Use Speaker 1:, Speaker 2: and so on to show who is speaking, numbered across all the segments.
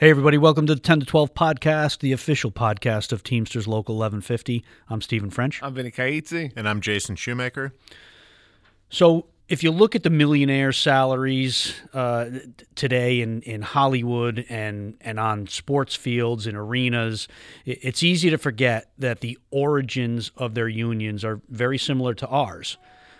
Speaker 1: Hey, everybody, welcome to the 10 to 12 podcast, the official podcast of Teamsters Local 1150. I'm Stephen French.
Speaker 2: I'm Vinny Caizzi.
Speaker 3: And I'm Jason Shoemaker.
Speaker 1: So, if you look at the millionaire salaries uh, today in, in Hollywood and, and on sports fields and arenas, it's easy to forget that the origins of their unions are very similar to ours.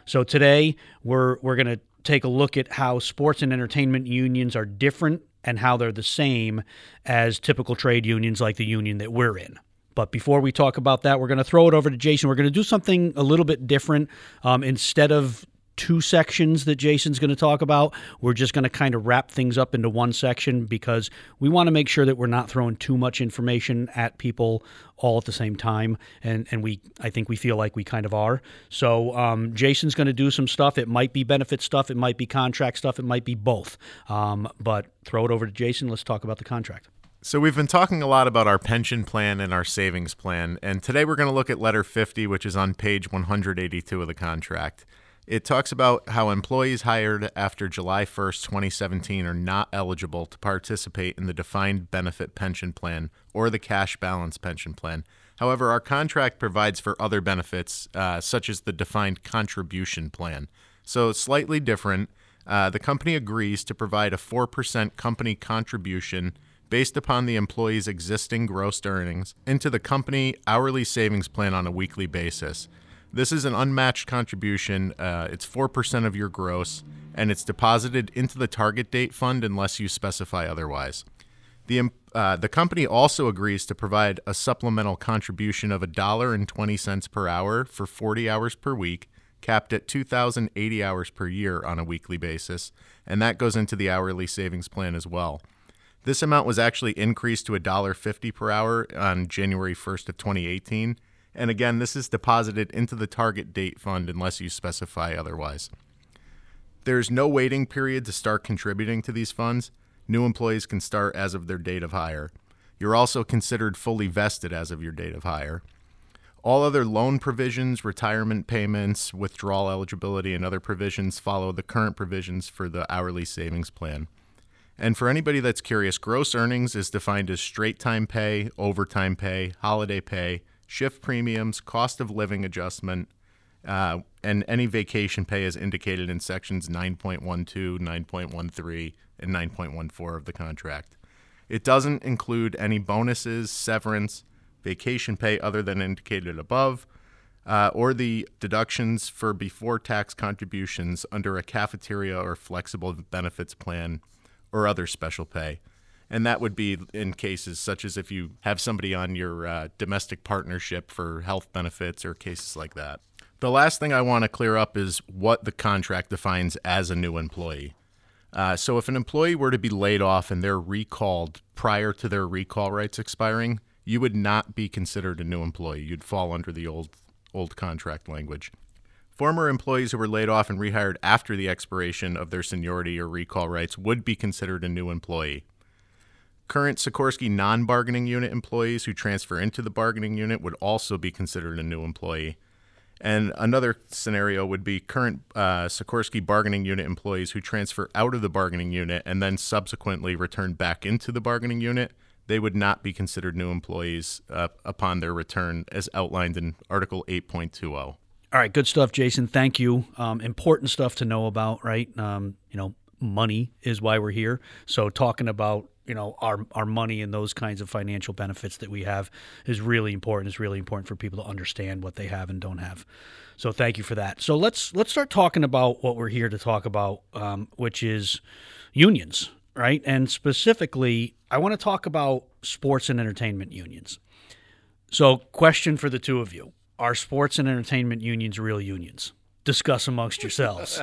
Speaker 1: So, today we're, we're going to take a look at how sports and entertainment unions are different and how they're the same as typical trade unions like the union that we're in. But before we talk about that, we're going to throw it over to Jason. We're going to do something a little bit different. Um, instead of two sections that Jason's going to talk about. We're just going to kind of wrap things up into one section because we want to make sure that we're not throwing too much information at people all at the same time. And, and we, I think we feel like we kind of are. So um, Jason's going to do some stuff. It might be benefit stuff, it might be contract stuff, it might be both. Um, but throw it over to Jason. Let's talk about the contract.
Speaker 3: So, we've been talking a lot about our pension plan and our savings plan, and today we're going to look at letter 50, which is on page 182 of the contract. It talks about how employees hired after July 1st, 2017 are not eligible to participate in the defined benefit pension plan or the cash balance pension plan. However, our contract provides for other benefits, uh, such as the defined contribution plan. So, slightly different. Uh, the company agrees to provide a 4% company contribution based upon the employee's existing gross earnings into the company hourly savings plan on a weekly basis. This is an unmatched contribution. Uh, it's 4% of your gross, and it's deposited into the target date fund unless you specify otherwise. The, uh, the company also agrees to provide a supplemental contribution of $1.20 per hour for 40 hours per week, capped at 2,080 hours per year on a weekly basis, and that goes into the hourly savings plan as well. This amount was actually increased to $1.50 per hour on January 1st of 2018 and again, this is deposited into the target date fund unless you specify otherwise. There's no waiting period to start contributing to these funds. New employees can start as of their date of hire. You're also considered fully vested as of your date of hire. All other loan provisions, retirement payments, withdrawal eligibility, and other provisions follow the current provisions for the hourly savings plan. And for anybody that's curious, gross earnings is defined as straight time pay, overtime pay, holiday pay, shift premiums, cost of living adjustment, uh, and any vacation pay is indicated in sections 9.12, 9.13, and 9.14 of the contract. It doesn't include any bonuses, severance, vacation pay other than indicated above, uh, or the deductions for before tax contributions under a cafeteria or flexible benefits plan or other special pay and that would be in cases such as if you have somebody on your uh, domestic partnership for health benefits or cases like that. The last thing I want to clear up is what the contract defines as a new employee. Uh, so, if an employee were to be laid off and they're recalled prior to their recall rights expiring, you would not be considered a new employee. You'd fall under the old old contract language. Former employees who were laid off and rehired after the expiration of their seniority or recall rights would be considered a new employee. Current Sikorsky non bargaining unit employees who transfer into the bargaining unit would also be considered a new employee. And another scenario would be current uh, Sikorsky bargaining unit employees who transfer out of the bargaining unit and then subsequently return back into the bargaining unit. They would not be considered new employees uh, upon their return, as outlined in Article 8.20. All
Speaker 1: right, good stuff, Jason. Thank you. Um, important stuff to know about, right? Um, you know, money is why we're here. So talking about you know our our money and those kinds of financial benefits that we have is really important. It's really important for people to understand what they have and don't have. So thank you for that. So let's let's start talking about what we're here to talk about, um, which is unions, right? And specifically, I want to talk about sports and entertainment unions. So, question for the two of you: Are sports and entertainment unions real unions? Discuss amongst yourselves.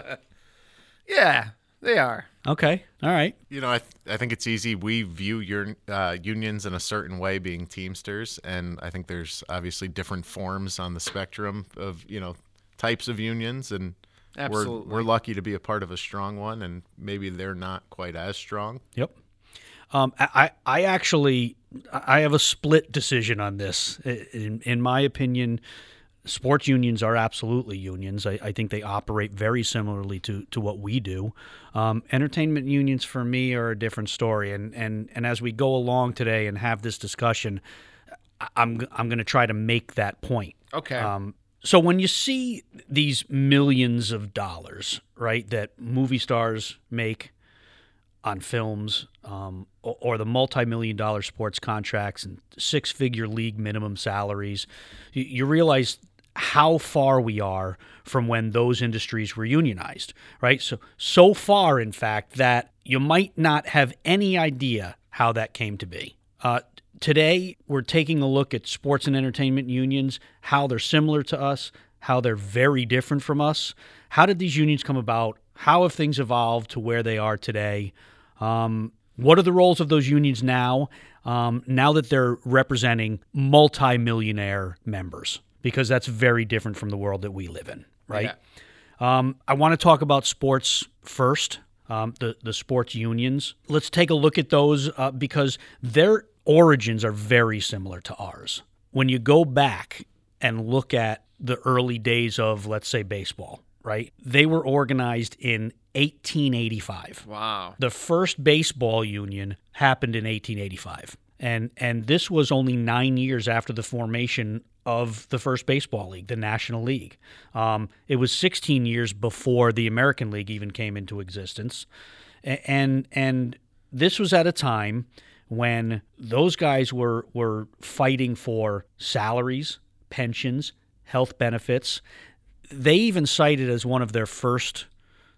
Speaker 2: yeah, they are.
Speaker 1: Okay. All right.
Speaker 3: You know, I, th- I think it's easy. We view your uh, unions in a certain way, being Teamsters, and I think there's obviously different forms on the spectrum of you know types of unions, and
Speaker 2: Absolutely.
Speaker 3: we're we're lucky to be a part of a strong one, and maybe they're not quite as strong.
Speaker 1: Yep. Um, I I actually I have a split decision on this. In in my opinion, sports unions are absolutely unions. I, I, think they operate very similarly to, to what we do. Um, entertainment unions for me are a different story. And, and, and as we go along today and have this discussion, I'm, I'm going to try to make that point.
Speaker 2: Okay. Um,
Speaker 1: so when you see these millions of dollars, right, that movie stars make on films, um, or, or, the multi-million dollar sports contracts and six-figure league minimum salaries, you, you realize how far we are from when those industries were unionized, right? So so far, in fact, that you might not have any idea how that came to be. Uh, today, we're taking a look at sports and entertainment unions, how they're similar to us, how they're very different from us. How did these unions come about? How have things evolved to where they are today? Um, what are the roles of those unions now? Um, now that they're representing multimillionaire members, because that's very different from the world that we live in, right? Yeah. Um, I want to talk about sports first. Um, the the sports unions. Let's take a look at those uh, because their origins are very similar to ours. When you go back and look at the early days of, let's say, baseball, right? They were organized in 1885.
Speaker 2: Wow.
Speaker 1: The first baseball union happened in 1885. And and this was only 9 years after the formation of the first baseball league, the National League. Um, it was 16 years before the American League even came into existence, and and this was at a time when those guys were were fighting for salaries, pensions, health benefits. They even cited as one of their first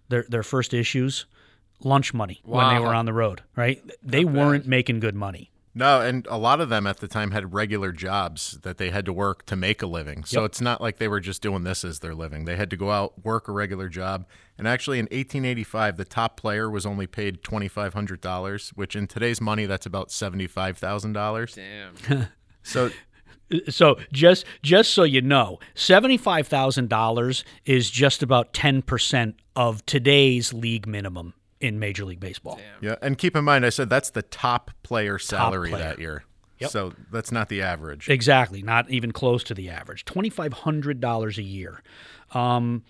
Speaker 1: their their first issues lunch money wow. when they were on the road. Right? They Not weren't bad. making good money.
Speaker 3: No, and a lot of them at the time had regular jobs that they had to work to make a living. So yep. it's not like they were just doing this as their living. They had to go out, work a regular job. And actually, in 1885, the top player was only paid $2,500, which in today's money, that's about $75,000.
Speaker 2: Damn.
Speaker 3: so
Speaker 1: so just just so you know, seventy five thousand dollars is just about ten percent of today's league minimum in Major League Baseball.
Speaker 3: Damn. Yeah, and keep in mind, I said that's the top player salary top player. that year. Yep. So that's not the average.
Speaker 1: Exactly, not even close to the average. Twenty five hundred dollars a year. Um,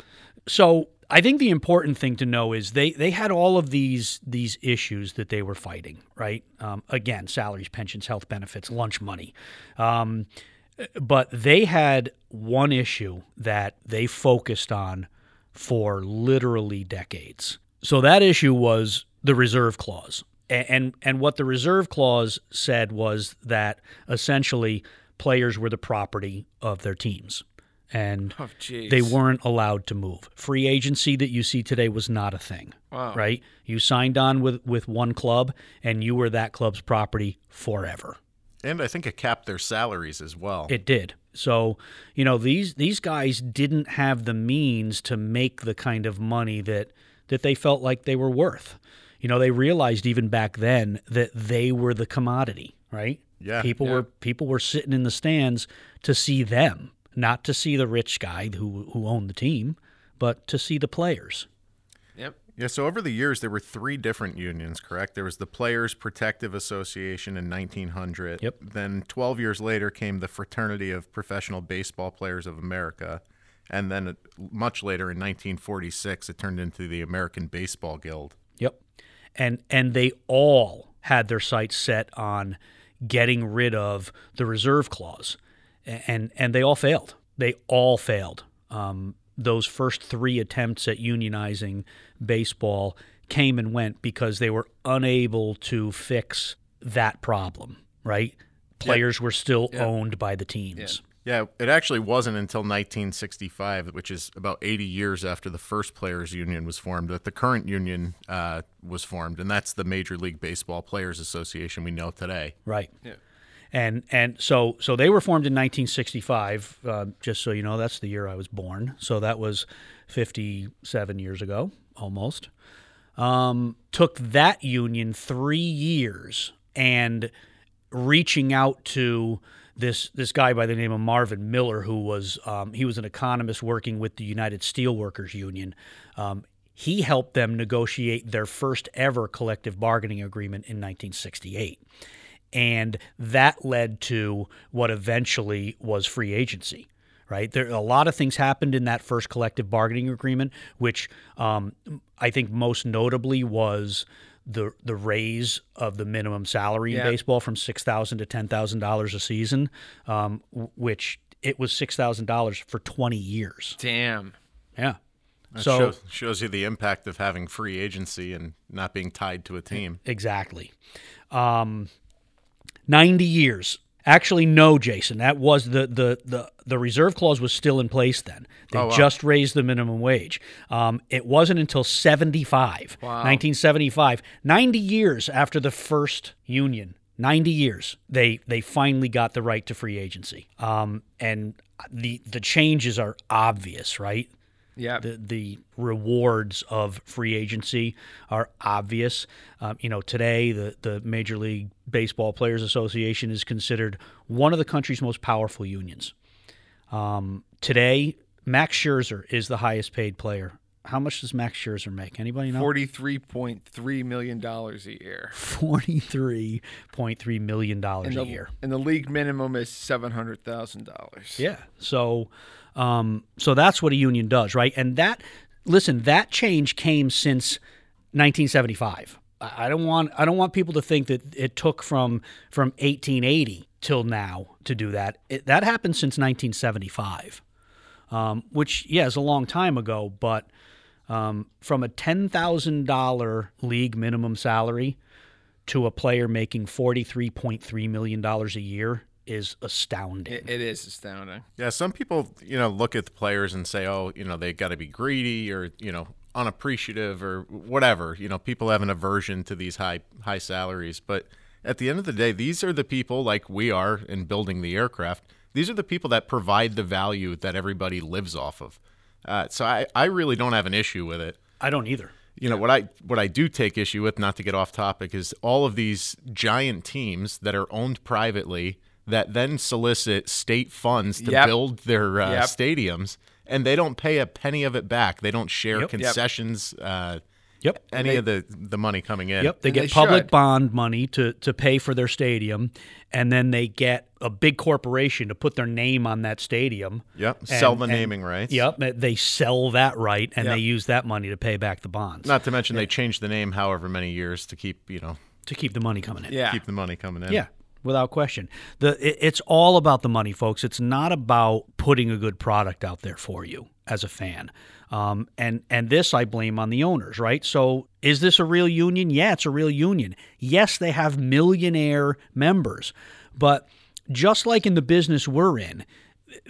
Speaker 1: so I think the important thing to know is they they had all of these these issues that they were fighting. Right. Um, again, salaries, pensions, health benefits, lunch money. Um, but they had one issue that they focused on for literally decades so that issue was the reserve clause. And and what the reserve clause said was that essentially players were the property of their teams and
Speaker 2: oh,
Speaker 1: they weren't allowed to move. Free agency that you see today was not a thing.
Speaker 2: Wow.
Speaker 1: Right? You signed on with with one club and you were that club's property forever.
Speaker 3: And I think it capped their salaries as well.
Speaker 1: It did. So, you know, these these guys didn't have the means to make the kind of money that that they felt like they were worth. You know, they realized even back then that they were the commodity, right?
Speaker 3: Yeah.
Speaker 1: People
Speaker 3: yeah.
Speaker 1: were people were sitting in the stands to see them, not to see the rich guy who who owned the team, but to see the players.
Speaker 2: Yep.
Speaker 3: Yeah, so over the years there were three different unions, correct? There was the Players Protective Association in 1900.
Speaker 1: Yep.
Speaker 3: Then 12 years later came the Fraternity of Professional Baseball Players of America and then much later in 1946 it turned into the American Baseball Guild.
Speaker 1: Yep. And and they all had their sights set on getting rid of the reserve clause. And and they all failed. They all failed. Um, those first three attempts at unionizing baseball came and went because they were unable to fix that problem, right? Players yep. were still yep. owned by the teams.
Speaker 3: Yeah, it actually wasn't until 1965, which is about 80 years after the first players' union was formed, that the current union uh, was formed, and that's the Major League Baseball Players Association we know today.
Speaker 1: Right. Yeah. And and so so they were formed in 1965. Uh, just so you know, that's the year I was born. So that was 57 years ago, almost. Um, took that union three years and reaching out to this this guy by the name of Marvin Miller, who was um, he was an economist working with the United Steelworkers Union. Um, he helped them negotiate their first ever collective bargaining agreement in 1968. And that led to what eventually was free agency, right? There a lot of things happened in that first collective bargaining agreement, which um, I think most notably was the the raise of the minimum salary
Speaker 2: Yeah.
Speaker 1: in baseball from six thousand to ten thousand dollars a season, um, which it was six thousand dollars for twenty years.
Speaker 2: Damn.
Speaker 1: Yeah.
Speaker 3: That
Speaker 1: So
Speaker 3: shows, shows you the impact of having free agency and not being tied to a team.
Speaker 1: exactly, um, ninety years. Actually, no, Jason. That was the the the the reserve clause was still in place then. They
Speaker 3: Oh, wow.
Speaker 1: just raised the minimum wage. Um, it wasn't until 75,
Speaker 2: Wow.
Speaker 1: 1975, 90 years after the first union. 90 years they they finally got the right to free agency. Um, and the the changes are obvious, right?
Speaker 2: Yeah.
Speaker 1: the the rewards of free agency are obvious. Um, you know, today the the Major League Baseball Players Association is considered one of the country's most powerful unions. Um, today, Max Scherzer is the highest paid player. How much does Max Scherzer make? Anybody know?
Speaker 2: Forty-three point three million dollars a year.
Speaker 1: Forty-three point three million dollars a year.
Speaker 2: and the league minimum is seven hundred thousand dollars.
Speaker 1: Yeah. So, um, so that's what a union does, right? And that, listen, that change came since 1975. I don't want I don't want people to think that it took from from 1880 till now to do that. It, that happened since 1975, um, which yeah is a long time ago. But um, from a ten thousand dollar league minimum salary to a player making 43.3 million dollars a year is astounding.
Speaker 2: It, it is astounding.
Speaker 3: Yeah, some people, you know, look at the players and say, "Oh, you know, they got to be greedy or, you know, unappreciative or whatever." You know, people have an aversion to these high high salaries, but at the end of the day, these are the people like we are in building the aircraft. These are the people that provide the value that everybody lives off of. Uh, so I, I really don't have an issue with it.
Speaker 1: I don't either.
Speaker 3: You know what I what I do take issue with, not to get off topic, is all of these giant teams that are owned privately that then solicit state funds to
Speaker 2: Yep.
Speaker 3: build their uh,
Speaker 2: Yep.
Speaker 3: stadiums, and they don't pay a penny of it back. They don't share
Speaker 1: Yep. Yep.
Speaker 3: concessions, uh,
Speaker 1: Yep.
Speaker 3: any of the the money coming in.
Speaker 1: Yep, they
Speaker 2: And
Speaker 1: get
Speaker 2: they
Speaker 1: public
Speaker 2: should.
Speaker 1: bond money to to pay for their stadium, and then they get a big corporation to put their name on that stadium.
Speaker 3: Yep. Sell the
Speaker 1: and-
Speaker 3: naming rights.
Speaker 1: Yep, they sell that right, and
Speaker 2: Yep.
Speaker 1: they use that money to pay back the bonds
Speaker 3: Not to mention they change the name however many years to keep you know
Speaker 1: to keep the money coming in.
Speaker 2: Yeah.
Speaker 3: keep the money coming in.
Speaker 1: Yeah, without question. The it, it's all about the money, folks. It's not about putting a good product out there for you as a fan. Um, and and this I blame on the owners, right? So is this a real union? Yeah, it's a real union. Yes, they have millionaire members, but just like in the business we're in,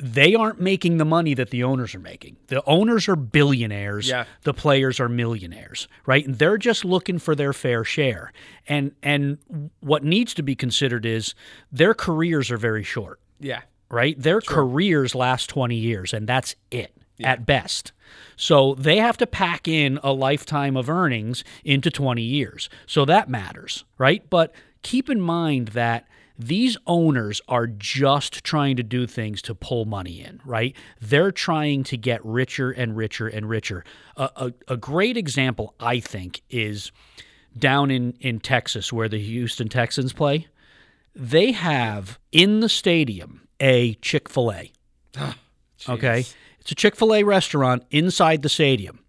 Speaker 1: they aren't making the money that the owners are making. The owners are billionaires.
Speaker 2: Yeah.
Speaker 1: The players are millionaires, right? And they're just looking for their fair share. And and what needs to be considered is their careers are very short,
Speaker 2: Yeah.
Speaker 1: right? Their careers last 20 years and that's it at best. So they have to pack in a lifetime of earnings into 20 years. So that matters, right? But keep in mind that these owners are just trying to do things to pull money in, right? They're trying to get richer and richer and richer. A, a, a great example, I think, is down in, in Texas where the Houston Texans play. They have in the stadium a Chick fil A. Ah, okay. It's a Chick fil A restaurant inside the stadium.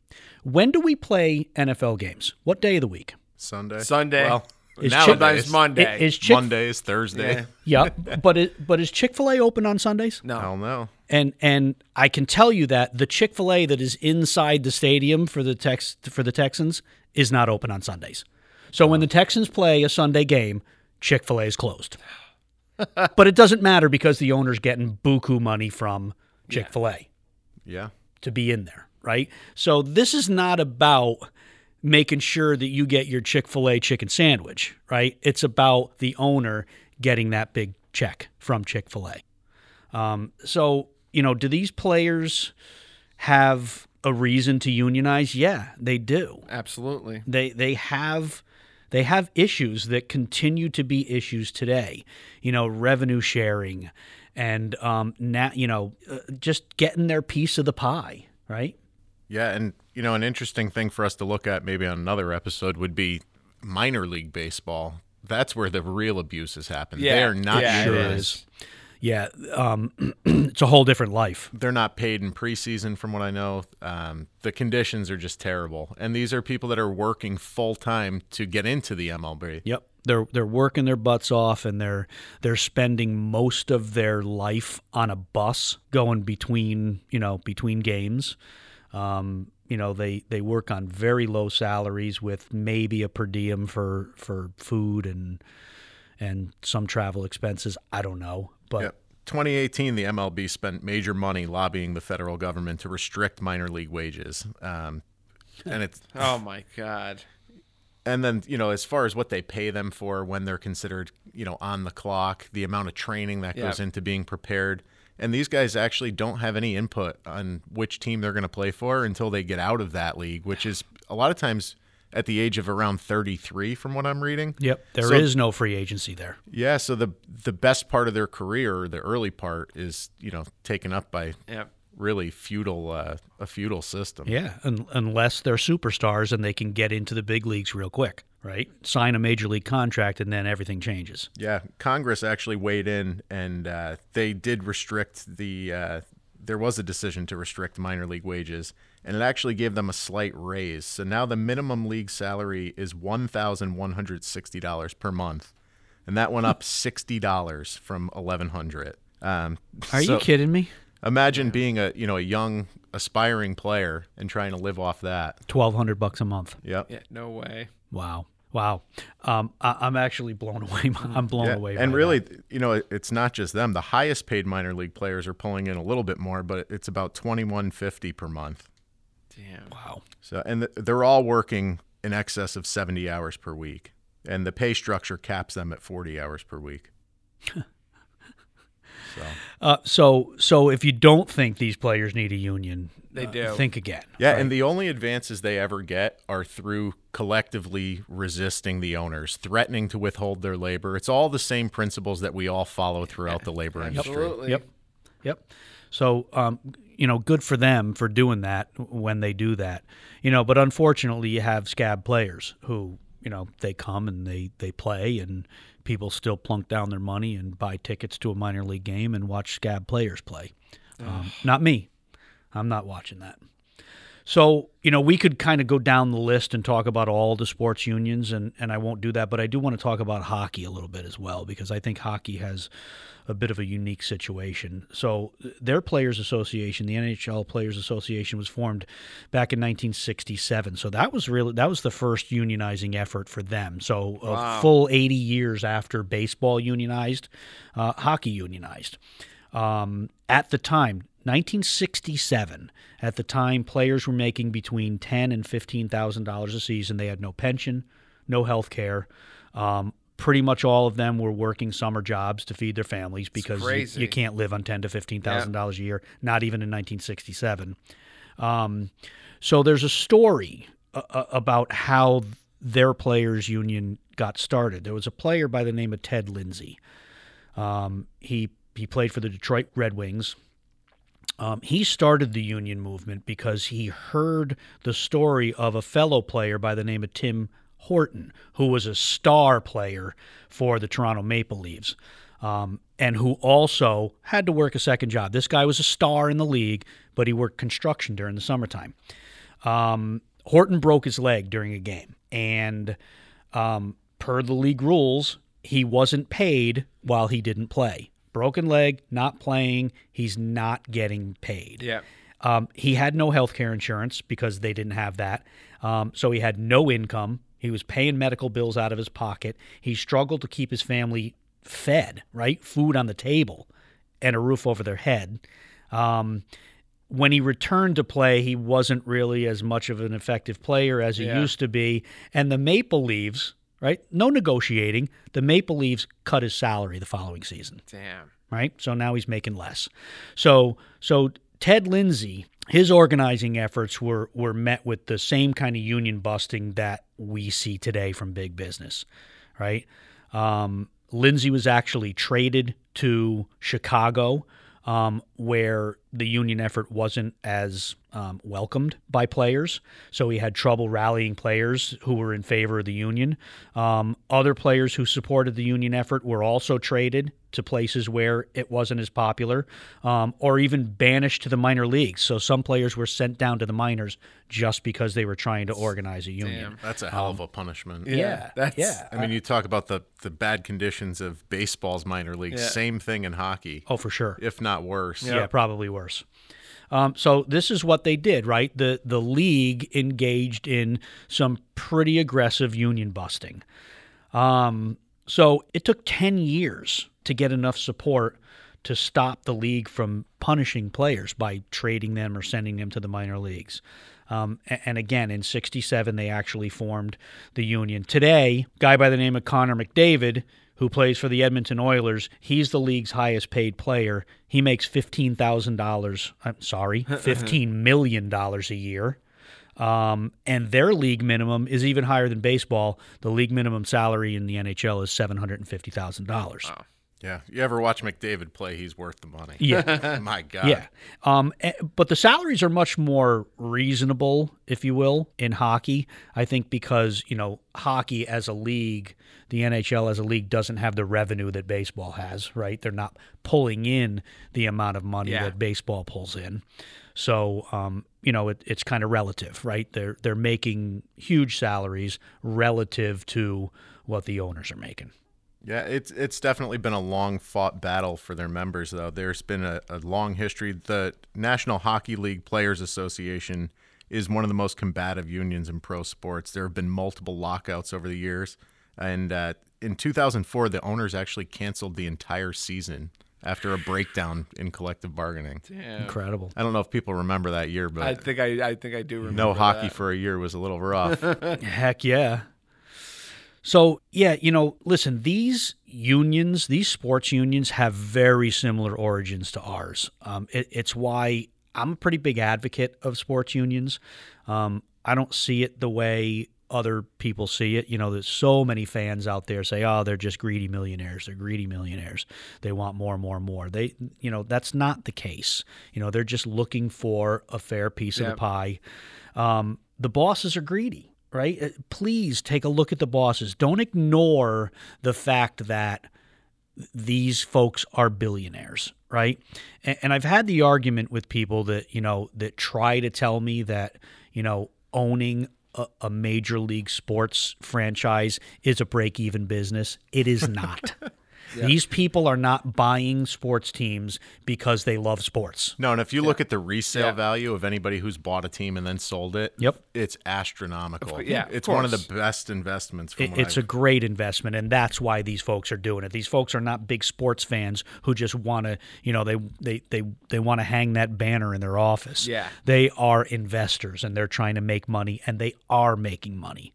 Speaker 1: When do we play NFL games? What day of the week?
Speaker 3: Sunday.
Speaker 2: Sunday.
Speaker 3: Well,
Speaker 1: Is
Speaker 3: nowadays,
Speaker 2: Sometimes Monday.
Speaker 1: I- Is Chick
Speaker 3: Mondays, Thursday.
Speaker 2: Yeah.
Speaker 1: Yeah, but it, but is Chick Fil A open on Sundays?
Speaker 2: no.
Speaker 3: Hell no.
Speaker 1: And and I can tell you that the Chick Fil A that is inside the stadium for the Tex for the Texans is not open on Sundays. So when the Texans play a Sunday game, Chick Fil A is closed. but it doesn't matter because the owner's getting buku money from Chick Fil A.
Speaker 3: Yeah.
Speaker 1: to be in there, right? So this is not about making sure that you get your Chick-fil-A chicken sandwich, right? It's about the owner getting that big check from Chick-fil-A. Um, so, you know, do these players have a reason to unionize? Yeah, they do.
Speaker 2: Absolutely.
Speaker 1: They they have they have issues that continue to be issues today. You know, revenue sharing, and um, na- you know, uh, just getting their piece of the pie, right?
Speaker 3: Yeah, and you know, an interesting thing for us to look at maybe on another episode would be minor league baseball. That's where the real abuses happen.
Speaker 2: Yeah.
Speaker 3: They're not
Speaker 2: Yeah,
Speaker 3: sure.
Speaker 2: Is.
Speaker 1: is. Yeah, um, it's a whole different life.
Speaker 3: They're not paid in preseason, from what I know. Um, the conditions are just terrible, and these are people that are working full time to get into the MLB.
Speaker 1: Yep. They're they're working their butts off and they're they're spending most of their life on a bus going between you know between games. Um, you know they, they work on very low salaries with maybe a per diem for, for food and and some travel expenses. I don't know, but
Speaker 3: Yep. 2018, the MLB spent major money lobbying the federal government to restrict minor league wages. Um, and it's
Speaker 2: Oh my God.
Speaker 3: and then you know as far as what they pay them for when they're considered you know on the clock the amount of training that goes into being prepared and these guys actually don't have any input on which team they're going to play for until they get out of that league which is a lot of times at the age of around 33 from what i'm reading
Speaker 1: yep, there is
Speaker 3: So-
Speaker 1: no free agency there.
Speaker 3: yeah so the the best part of their career the early part is you know taken up by
Speaker 2: Yep.
Speaker 3: Really feudal uh, a feudal system
Speaker 1: Yeah, un- unless they're superstars and they can get into the big leagues real quick, right? Sign a major league contract and then everything changes.
Speaker 3: Yeah, Congress actually weighed in, and uh, they did restrict the. Uh, there was a decision to restrict minor league wages, and it actually gave them a slight raise. So now the minimum league salary is one thousand one hundred sixty dollars per month, and that went up sixty dollars from eleven hundred. Um,
Speaker 1: Are
Speaker 3: so
Speaker 1: you kidding me?
Speaker 3: Imagine being a you know a young aspiring player and trying to live off that.
Speaker 1: Twelve hundred bucks a month.
Speaker 3: Yep.
Speaker 2: Yeah. No way.
Speaker 1: Wow, wow. Um, I- I'm actually blown away. I'm blown
Speaker 3: Yeah,
Speaker 1: away.
Speaker 3: and
Speaker 1: by
Speaker 3: really,
Speaker 1: that.
Speaker 3: you know, it- it's not just them. The highest paid minor league players are pulling in a little bit more, but it's about twenty one fifty per month.
Speaker 2: Damn.
Speaker 1: wow.
Speaker 3: So, and th- they're all working in excess of seventy hours per week, and the pay structure caps them at forty hours per week. so,
Speaker 1: Uh, so, so if you don't think these players need a union,
Speaker 2: They
Speaker 1: uh,
Speaker 2: do.
Speaker 1: think again.
Speaker 3: yeah, and the only advances they ever get are through collectively resisting the owners, threatening to withhold their labor. It's all the same principles that we all follow throughout the labor industry.
Speaker 2: Absolutely.
Speaker 1: Yep. Yep. So, um, you know, good for them for doing that when they do that. You know, but unfortunately, you have scab players who, you know, they come and they they play, and people still plunk down their money and buy tickets to a minor league game and watch scab players play. Um, not me. I'm not watching that. So, you know, we could kind of go down the list and talk about all the sports unions, and, and I won't do that, but I do want to talk about hockey a little bit as well, because I think hockey has a bit of a unique situation. So, their Players Association, the NHL Players Association, was formed back in 1967. So, that was really that was the first unionizing effort for them. So, a full 80 years after baseball unionized, uh, hockey unionized um, at the time 1967 at the time players were making between 10 and 15 thousand dollars a season. They had no pension no health care. Um, pretty much all of them were working summer jobs to feed their families because you, you can't live on 10 to 15 thousand dollars a year not even in 1967 um, so there's a story uh, uh, about how their players union got started. There was a player by the name of ted lindsay. Um, he he played for the Detroit Red Wings. Um, he started the union movement because he heard the story of a fellow player by the name of Tim Horton, who was a star player for the Toronto Maple Leafs, um, and who also had to work a second job. This guy was a star in the league, but he worked construction during the summertime. Um, Horton broke his leg during a game, and um, per the league rules, he wasn't paid while he didn't play. Broken leg, not playing, he's not getting paid.
Speaker 2: Yeah.
Speaker 1: Um, he had no health care insurance because they didn't have that. Um, so he had no income. He was paying medical bills out of his pocket. He struggled to keep his family fed, right? Food on the table and a roof over their head. Um, when he returned to play, he wasn't really as much of an effective player as he
Speaker 2: Yeah.
Speaker 1: used to be. And the Maple Leafs, right? No negotiating. The Maple Leafs cut his salary the following season
Speaker 2: Damn.
Speaker 1: right? So now he's making less. So so Ted Lindsay, his organizing efforts were were met with the same kind of union busting that we see today from big business, right? Um, Lindsay was actually traded to Chicago, um, where the union effort wasn't as um, welcomed by players. So he had trouble rallying players who were in favor of the union. Um, other players who supported the union effort were also traded to places where it wasn't as popular um, or even banished to the minor leagues. So some players were sent down to the minors just because they were trying to organize a union.
Speaker 2: Damn.
Speaker 3: That's a hell of a punishment.
Speaker 1: Yeah.
Speaker 2: that's-
Speaker 1: yeah.
Speaker 3: I mean, you talk about the, the bad conditions of baseball's minor leagues.
Speaker 2: Yeah.
Speaker 3: Same thing in hockey,
Speaker 1: Oh, for sure.
Speaker 3: if not worse.
Speaker 1: Yeah, probably worse. Um, so this is what they did, right? The the league engaged in some pretty aggressive union busting. Um, so it took ten years to get enough support to stop the league from punishing players by trading them or sending them to the minor leagues. Um, and again, in '67, they actually formed the union. Today, guy by the name of Connor McDavid, who plays for the Edmonton Oilers, he's the league's highest paid player. He makes fifteen thousand dollars. I'm sorry, fifteen million dollars a year. Um, and their league minimum is even higher than baseball. The league minimum salary in the NHL is seven hundred and fifty thousand dollars.
Speaker 3: Yeah. You ever watch McDavid play? He's worth the money.
Speaker 1: Yeah.
Speaker 3: My God.
Speaker 1: Yeah. Um, eh, but the salaries are much more reasonable, if you will, in hockey. I think because, you know, hockey as a league, the NHL as a league doesn't have the revenue that baseball has, right? They're not pulling in the amount of money
Speaker 2: Yeah.
Speaker 1: that baseball pulls in. So, um, you know, it, it's kind of relative, right? They're they're making huge salaries relative to what the owners are making.
Speaker 3: Yeah, it's it's definitely been a long fought battle for their members though. There's been a, a long history. The National Hockey League Players Association is one of the most combative unions in pro sports. There have been multiple lockouts over the years, and uh, in 2004, the owners actually canceled the entire season after a breakdown in collective bargaining.
Speaker 2: Damn.
Speaker 1: Incredible.
Speaker 3: I don't know if people remember that year, but
Speaker 2: I think I, I think I do remember.
Speaker 3: no hockey
Speaker 2: that.
Speaker 3: for a year was a little rough.
Speaker 1: Heck yeah. So, yeah, you know, listen, these unions, these sports unions have very similar origins to ours. Um, it, it's why I'm a pretty big advocate of sports unions. Um, I don't see it the way other people see it. You know, there's so many fans out there say, "Oh, they're just greedy millionaires. They're greedy millionaires. They want more and more and more." They, you know, that's not the case. You know, they're just looking for a fair piece of the pie. Um, the bosses are greedy, right? Uh, Please take a look at the bosses. Don't ignore the fact that these folks are billionaires, right? And, and I've had the argument with people that you know that try to tell me that you know owning a, a major league sports franchise is a break-even business. It is not. These people are not buying sports teams because they love sports.
Speaker 3: No, and if you look at the resale
Speaker 2: Yeah.
Speaker 3: value of anybody who's bought a team and then sold it,
Speaker 1: Yep.
Speaker 3: it's astronomical.
Speaker 2: course- yeah, of
Speaker 3: it's one of the best investments. From
Speaker 1: It, it's a
Speaker 3: I've-
Speaker 1: great investment, and that's why these folks are doing it. These folks are not big sports fans who just want to, you know, they they they they want to hang that banner in their office.
Speaker 2: Yeah.
Speaker 1: they are investors, and they're trying to make money, and they are making money.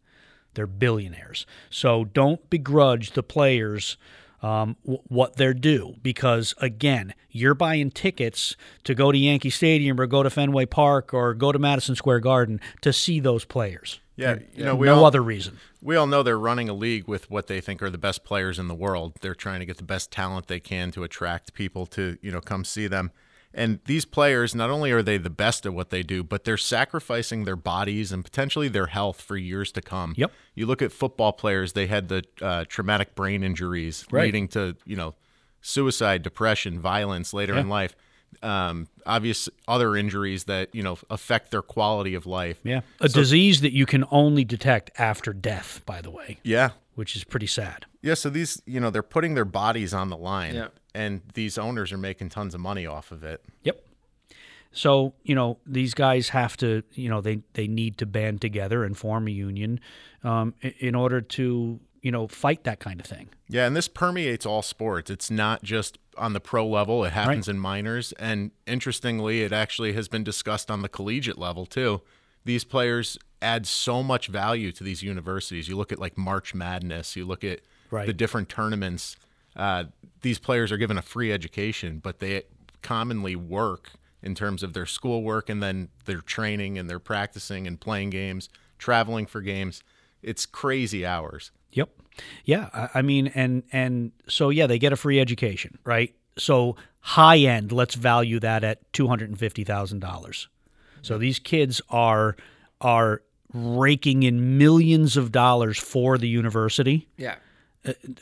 Speaker 1: They're billionaires. So don't begrudge the players um, w- what they're due because, again, you're buying tickets to go to Yankee Stadium or go to Fenway Park or go to Madison Square Garden to see those players.
Speaker 3: Yeah, you know, we
Speaker 1: no
Speaker 3: all,
Speaker 1: other reason.
Speaker 3: we all know they're running a league with what they think are the best players in the world. They're trying to get the best talent they can to attract people to, you know, come see them. And these players, not only are they the best at what they do, but they're sacrificing their bodies and potentially their health for years to come.
Speaker 1: Yep.
Speaker 3: You look at football players; they had the uh, traumatic brain injuries
Speaker 1: Right.
Speaker 3: leading to, you know, suicide, depression, violence later in life. Um, obvious other injuries that you know affect their quality of life.
Speaker 1: Yeah. A disease that you can only detect after death, by the way,
Speaker 3: Yeah,
Speaker 1: which is pretty sad.
Speaker 3: Yeah, so these, you know, they're putting their bodies on the line,
Speaker 2: Yeah.
Speaker 3: And these owners are making tons of money off of it.
Speaker 1: Yep. So, you know, these guys have to, you know, they, they need to band together and form a union um, in order to, you know, fight that kind of thing.
Speaker 3: Yeah, and this permeates all sports. It's not just on the pro level; it happens in minors, and interestingly, it actually has been discussed on the collegiate level too. These players add so much value to these universities. You look at like March Madness, you look at
Speaker 1: Right.
Speaker 3: the different tournaments. Uh, these players are given a free education, but they commonly work in terms of their schoolwork and then their training and their practicing and playing games, traveling for games. It's crazy hours.
Speaker 1: Yep. Yeah. I, I mean, and and so yeah, they get a free education, right? So high end, let's value that at two hundred and fifty thousand dollars. So these kids are are raking in millions of dollars for the university
Speaker 2: Yeah.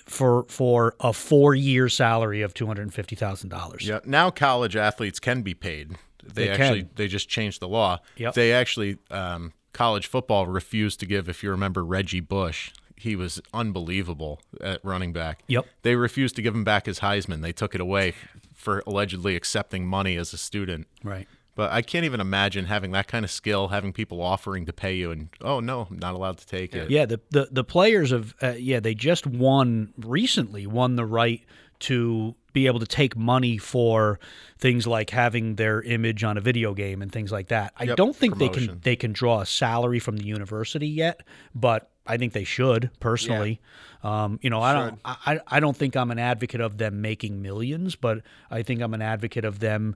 Speaker 1: For for a four year salary of two hundred and fifty thousand dollars.
Speaker 3: Yeah. Now college athletes can be paid. They,
Speaker 1: They
Speaker 3: actually
Speaker 1: can.
Speaker 3: they just changed the law.
Speaker 1: Yep.
Speaker 3: They actually um, college football refused to give. If you remember Reggie Bush, he was unbelievable at running back.
Speaker 1: Yep.
Speaker 3: They refused to give him back his Heisman. They took it away for allegedly accepting money as a student.
Speaker 1: Right.
Speaker 3: But I can't even imagine having that kind of skill, having people offering to pay you, and oh no, I'm not allowed to take it.
Speaker 1: Yeah, the the, the players of uh, yeah they just won recently won the right to be able to take money for things like having their image on a video game and things like that. I don't think they can they can draw a salary from the university yet, but I think they should personally. Um, you know, I don't I, I don't think I'm an advocate of them making millions, but I think I'm an advocate of them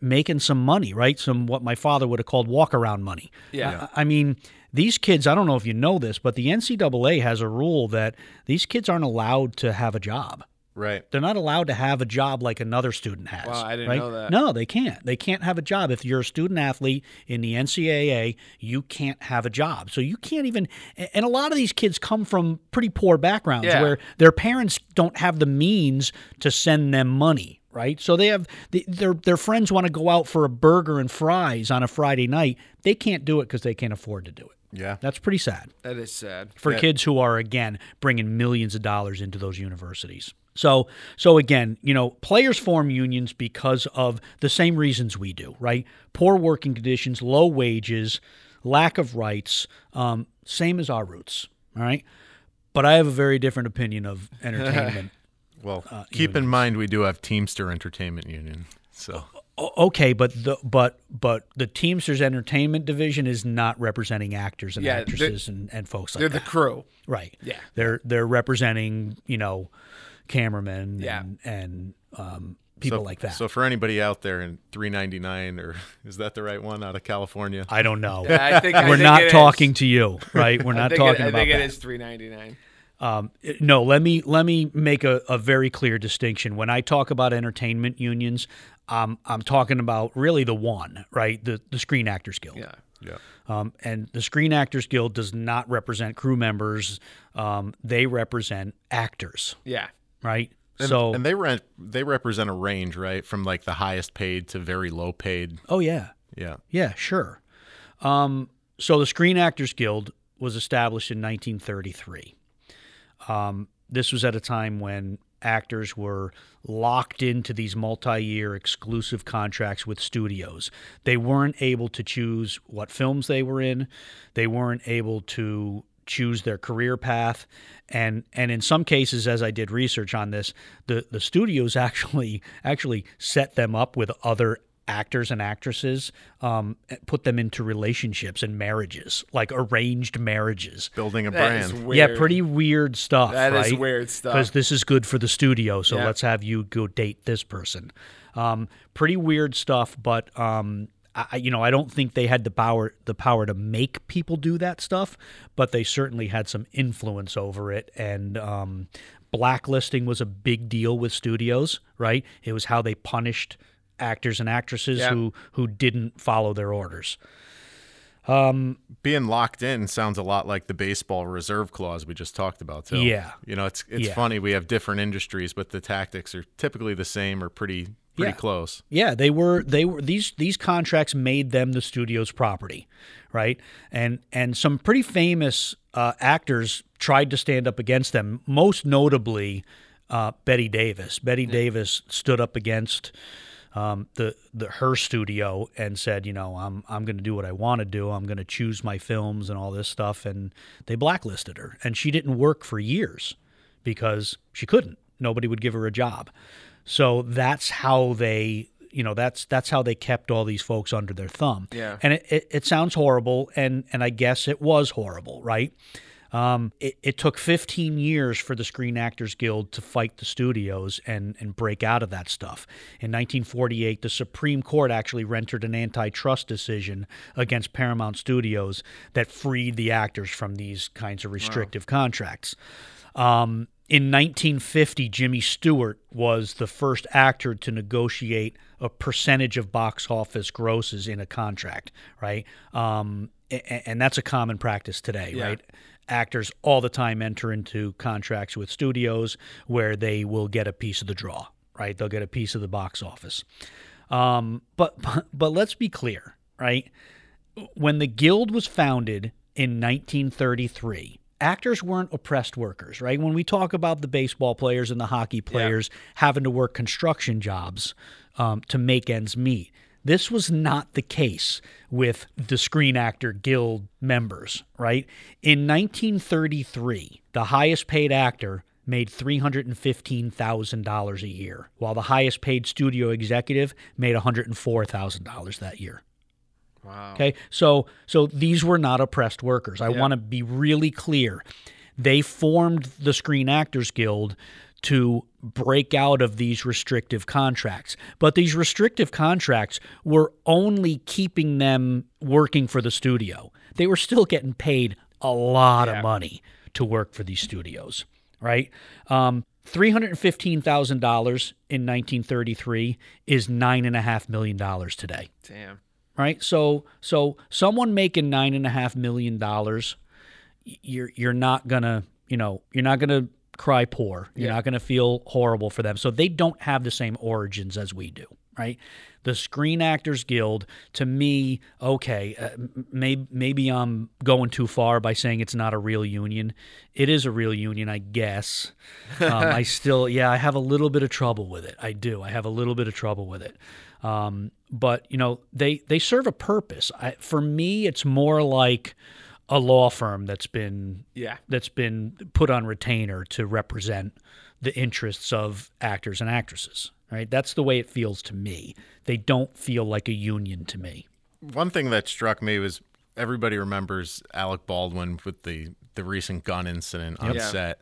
Speaker 1: making some money, right? Some what my father would have called walk around money.
Speaker 2: Yeah.
Speaker 1: I, I mean, these kids, I don't know if you know this, but the NCAA has a rule that these kids aren't allowed to have a job.
Speaker 3: Right.
Speaker 1: They're not allowed to have a job like another student has.
Speaker 2: Wow, I didn't
Speaker 1: right?
Speaker 2: know that.
Speaker 1: No, they can't. They can't have a job. If you're a student athlete in the NCAA, you can't have a job. So you can't even. And a lot of these kids come from pretty poor backgrounds
Speaker 2: Yeah.
Speaker 1: where their parents don't have the means to send them money. Right, so they have the, their their friends want to go out for a burger and fries on a Friday night. They can't do it because they can't afford to do it.
Speaker 3: Yeah.
Speaker 1: That's pretty sad
Speaker 2: That is sad.
Speaker 1: for
Speaker 3: Yeah.
Speaker 1: kids who are again bringing millions of dollars into those universities. So so again, you know, players form unions because of the same reasons we do, right? Poor working conditions, low wages, lack of rights, um, same as our roots, all right? But I have a very different opinion of entertainment.
Speaker 3: Well,
Speaker 1: Uh,
Speaker 3: keep in mind we do have Teamster Entertainment Union. So
Speaker 1: okay, but the but but the Teamsters Entertainment Division is not representing actors and
Speaker 2: Yeah,
Speaker 1: actresses and, and folks like that.
Speaker 2: They're the crew.
Speaker 1: Right.
Speaker 2: Yeah.
Speaker 1: They're they're representing, you know, cameramen
Speaker 2: Yeah.
Speaker 1: and, and um, people
Speaker 3: so,
Speaker 1: like that.
Speaker 3: So for anybody out there in 399 or is that the right one out of California?
Speaker 1: I don't know.
Speaker 2: I think
Speaker 1: We're
Speaker 2: think
Speaker 1: not
Speaker 2: it is.
Speaker 1: talking to you, right? We're not
Speaker 2: think
Speaker 1: talking
Speaker 2: it, I
Speaker 1: about
Speaker 2: think
Speaker 1: that.
Speaker 2: it is three ninety nine.
Speaker 1: Um, it- no, let me let me make a, a very clear distinction. When I talk about entertainment unions, um, I'm talking about really the one, right? The the Screen Actors Guild.
Speaker 2: Yeah.
Speaker 3: Yeah.
Speaker 1: Um, and the Screen Actors Guild does not represent crew members. Um, they represent actors,
Speaker 2: Yeah.
Speaker 1: Right?
Speaker 3: And,
Speaker 1: so,
Speaker 3: and they rent they represent a range, right? From like the highest paid to very low paid.
Speaker 1: oh yeah,
Speaker 3: Yeah.
Speaker 1: Yeah, sure. Um, so the Screen Actors Guild was established in 1933. Um, this was at a time when actors were locked into these multi-year exclusive contracts with studios. They weren't able to choose what films they were in. They weren't able to choose their career path and and in some cases as I did research on this the the studios actually actually set them up with other actors and actresses um, put them into relationships and marriages like arranged marriages
Speaker 3: Building a
Speaker 2: That is
Speaker 3: brand.
Speaker 1: yeah pretty weird stuff
Speaker 2: That is
Speaker 1: right?
Speaker 2: weird stuff.
Speaker 1: because this is good for the studio so
Speaker 2: Yeah.
Speaker 1: let's have you go date this person um, pretty weird stuff but um, I, I- you know I don't think they had the power the power to make people do that stuff but they certainly had some influence over it and um, blacklisting was a big deal with studios right it was how they punished actors and actresses
Speaker 2: Yeah.
Speaker 1: who who didn't follow their orders
Speaker 3: Being locked in sounds a lot like the baseball reserve clause we just talked about too.
Speaker 1: Yeah.
Speaker 3: You know, it's it's
Speaker 1: Yeah.
Speaker 3: funny we have different industries, but the tactics are typically the same or pretty pretty
Speaker 1: Yeah.
Speaker 3: close.
Speaker 1: Yeah, they were they were these these contracts made them the studio's property, right? And and some pretty famous uh, actors tried to stand up against them. Most notably, uh, Bette Davis. Bette Davis stood up against um, the the her studio and said, you know, I'm I'm going to do what I want to do. I'm going to choose my films and all this stuff. And they blacklisted her, and she didn't work for years because she couldn't. Nobody would give her a job. So that's how they, you know, that's that's how they kept all these folks under their thumb.
Speaker 2: Yeah.
Speaker 1: And it, it, it sounds horrible, and and I guess it was horrible, right? Um, it, it took 15 years for the Screen Actors Guild to fight the studios and, and break out of that stuff. In 1948, the Supreme Court actually rendered an antitrust decision against Paramount Studios that freed the actors from these kinds of restrictive contracts. Um, in 1950, Jimmy Stewart was the first actor to negotiate a percentage of box office grosses in a contract, right? Um, and that's a common practice today,
Speaker 2: Yeah.
Speaker 1: right? Actors all the time enter into contracts with studios where they will get a piece of the draw, right? They'll get a piece of the box office. Um, but but let's be clear, right? When the guild was founded in 1933, actors weren't oppressed workers, right? When we talk about the baseball players and the hockey players having to work construction jobs um, to make ends meet, this was not the case with the Screen Actor Guild members, right? In 1933, the highest paid actor made $315,000 a year, while the highest paid studio executive made $104,000 that year.
Speaker 2: Wow.
Speaker 1: Okay, so so these were not oppressed workers. I want to be really clear. They formed the Screen Actors Guild to break out of these restrictive contracts. But these restrictive contracts were only keeping them working for the studio. They were still getting paid a lot
Speaker 2: Yeah.
Speaker 1: of money to work for these studios, right? Um, $315,000 in 1933 is $9.5 million today
Speaker 2: Damn.
Speaker 1: Right? So so someone making nine and a half million dollars, you're you're not gonna you know you're not gonna cry poor. You're
Speaker 2: Yeah.
Speaker 1: not gonna feel horrible for them. So they don't have the same origins as we do, right? The Screen Actors Guild, to me, okay, uh, maybe maybe I'm going too far by saying it's not a real union. It is a real union, I guess. Um, I still, yeah, I have a little bit of trouble with it. I do. I have a little bit of trouble with it. Um, but you know, they they serve a purpose. I, for me, it's more like a law firm that's been
Speaker 2: Yeah.
Speaker 1: that's been put on retainer to represent the interests of actors and actresses. Right? That's the way it feels to me. They don't feel like a union to me.
Speaker 3: One thing that struck me was everybody remembers Alec Baldwin with the the recent gun incident on
Speaker 2: Yeah.
Speaker 3: set.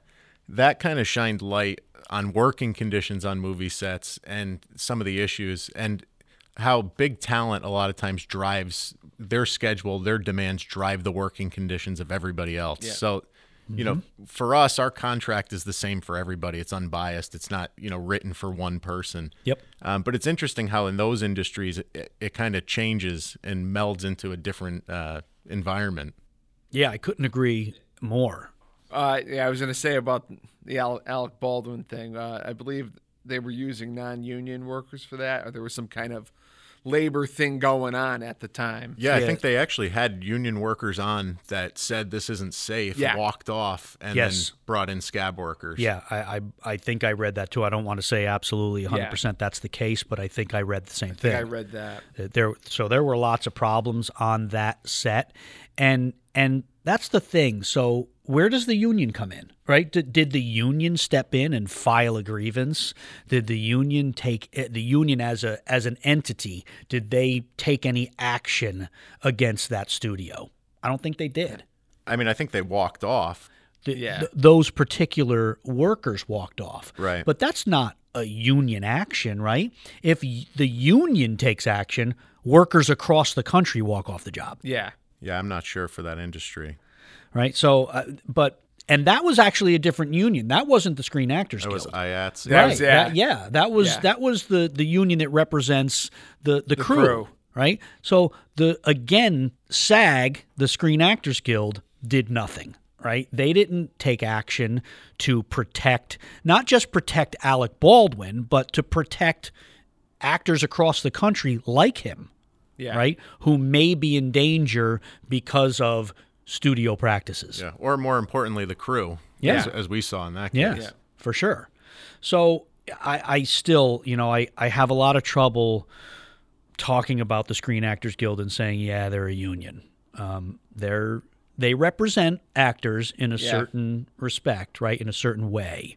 Speaker 3: That kind of shined light on working conditions on movie sets and some of the issues and how big talent a lot of times drives their schedule, their demands drive the working conditions of everybody else.
Speaker 2: Yeah.
Speaker 3: So, you know, for us, our contract is the same for everybody. It's unbiased. It's not, you know, written for one person.
Speaker 1: Yep.
Speaker 3: Um, but it's interesting how in those industries it, it kind of changes and melds into a different uh, environment.
Speaker 1: Yeah, I couldn't agree more.
Speaker 2: Uh, yeah, I was gonna say about the Alec Baldwin thing. Uh, I believe they were using non-union workers for that, or there was some kind of labor thing going on at the time.
Speaker 3: Yeah, I think they actually had union workers on that said this isn't safe,
Speaker 2: Yeah.
Speaker 3: walked off, and
Speaker 1: Yes.
Speaker 3: then brought in scab workers.
Speaker 1: Yeah, I, I I think I read that too. I don't want to say absolutely 100% that's the case, but I think I read the same
Speaker 2: I
Speaker 1: thing.
Speaker 2: think I read that.
Speaker 1: Uh, there so there were lots of problems on that set and and that's the thing so where does the union come in right did, did the union step in and file a grievance did the union take eh, the union as a as an entity did they take any action against that studio i don't think they did
Speaker 3: I mean, I think they walked off.
Speaker 1: Th-
Speaker 2: Yeah.
Speaker 1: th- those particular workers walked off.
Speaker 3: Right.
Speaker 1: But that's not a union action, right? If y- the union takes action, workers across the country walk off the job,
Speaker 2: Yeah.
Speaker 3: Yeah, I'm not sure for that industry.
Speaker 1: Right? So, uh, but and that was actually a different union. That wasn't the Screen Actors
Speaker 3: That was
Speaker 1: Guild.
Speaker 3: IATSE.
Speaker 2: That
Speaker 1: right.
Speaker 2: was- yeah.
Speaker 1: That, yeah, that was
Speaker 2: Yeah.
Speaker 1: that was the the union that represents the the, crew,
Speaker 2: crew.
Speaker 1: right? So the again, SAG, the Screen Actors Guild, did nothing. Right? They didn't take action to protect not just protect Alec Baldwin, but to protect actors across the country like him,
Speaker 2: Yeah.
Speaker 1: right? Who may be in danger because of studio practices.
Speaker 3: Yeah, or more importantly, the crew.
Speaker 1: Yeah.
Speaker 3: as, as we saw in that case.
Speaker 1: Yes,
Speaker 2: Yeah.
Speaker 1: for sure. So I, I still, you know, I, I have a lot of trouble talking about the Screen Actors Guild and saying, yeah, they're a union. Um, they're they represent actors in a
Speaker 2: Yeah.
Speaker 1: certain respect, right, in a certain way.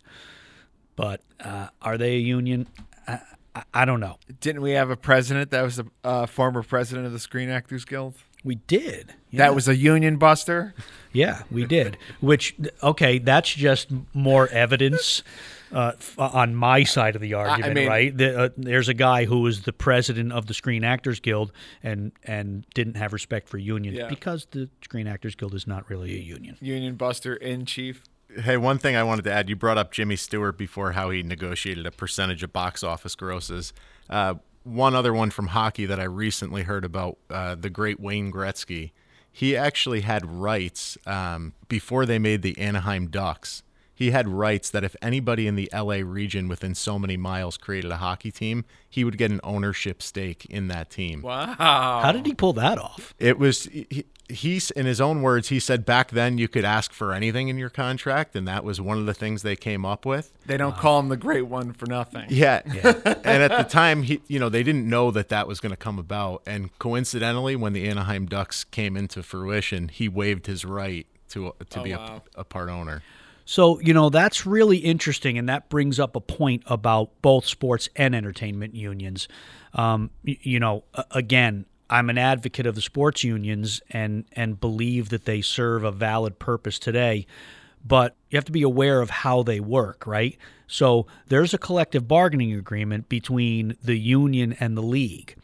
Speaker 1: But uh, are they a union? I, I, I don't know.
Speaker 2: Didn't we have a president that was a uh, former president of the Screen Actors Guild?
Speaker 1: We did. Yeah.
Speaker 2: That was a union buster.
Speaker 1: Yeah, we did. Which okay, that's just more evidence uh, on my side of the argument,
Speaker 2: mean-
Speaker 1: right? The, uh, there's a guy who was the president of the Screen Actors Guild and and didn't have respect for unions
Speaker 2: Yeah.
Speaker 1: because the Screen Actors Guild is not really a union.
Speaker 2: Union buster in chief.
Speaker 3: Hey, one thing I wanted to add, you brought up Jimmy Stewart before how he negotiated a percentage of box office grosses. Uh, one other one from hockey that I recently heard about, uh, the great Wayne Gretzky. He actually had rights um, before they made the Anaheim Ducks. He had rights that if anybody in the LA region within so many miles created a hockey team, he would get an ownership stake in that team.
Speaker 2: Wow.
Speaker 1: How did he pull that off?
Speaker 3: It was he, he's in his own words he said back then you could ask for anything in your contract and that was one of the things they came up with
Speaker 2: They don't call him the great one for nothing.
Speaker 3: yeah, and at the time he you know they didn't know that that was going to come about and coincidentally when the Anaheim Ducks came into fruition he waived his right to to
Speaker 2: Oh,
Speaker 3: be
Speaker 2: wow.
Speaker 3: a, a part owner
Speaker 1: So, you know, that's really interesting, and that brings up a point about both sports and entertainment unions. Um, you know, again, I'm an advocate of the sports unions and, and believe that they serve a valid purpose today, but you have to be aware of how they work, right? So, there's a collective bargaining agreement between the union and the league,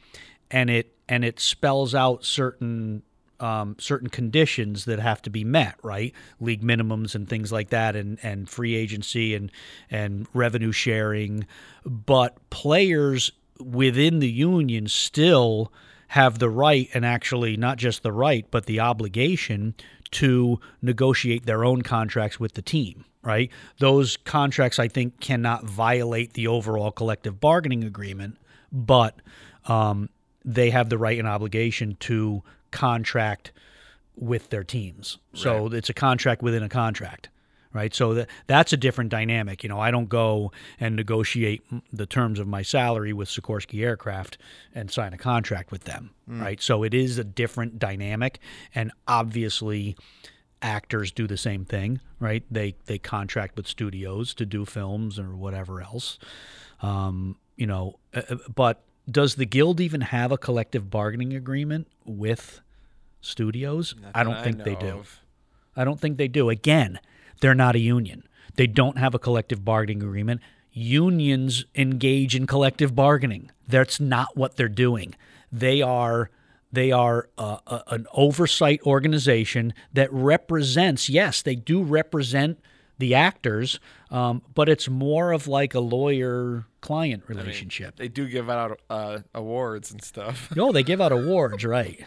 Speaker 1: and it and it spells out certain um, certain conditions that have to be met, right? League minimums and things like that, and, and free agency and and revenue sharing. But players within the union still have the right, and actually not just the right, but the obligation to negotiate their own contracts with the team. Right? Those contracts, I think, cannot violate the overall collective bargaining agreement, but um, they have the right and obligation to contract with their teams. So it's a contract within a contract, right? So that that's a different dynamic. You know, I don't go and negotiate the terms of my salary with Sikorsky Aircraft and sign a contract with them, right? So it is a different dynamic, and obviously. Actors do the same thing, right? They they contract with studios to do films or whatever else. Um, you know, uh, uh, but does the guild even have a collective bargaining agreement with studios? I don't
Speaker 2: that I
Speaker 1: think they do.
Speaker 2: of.
Speaker 1: I don't think they do. Again, they're not a union. They don't have a collective bargaining agreement. Unions engage in collective bargaining. That's not what they're doing. They are they are uh, a, an oversight organization that represents. Yes, they do represent the actors, um, but it's more of like a lawyer-client relationship.
Speaker 2: They do give out uh, awards and stuff.
Speaker 1: no, they give out awards, right?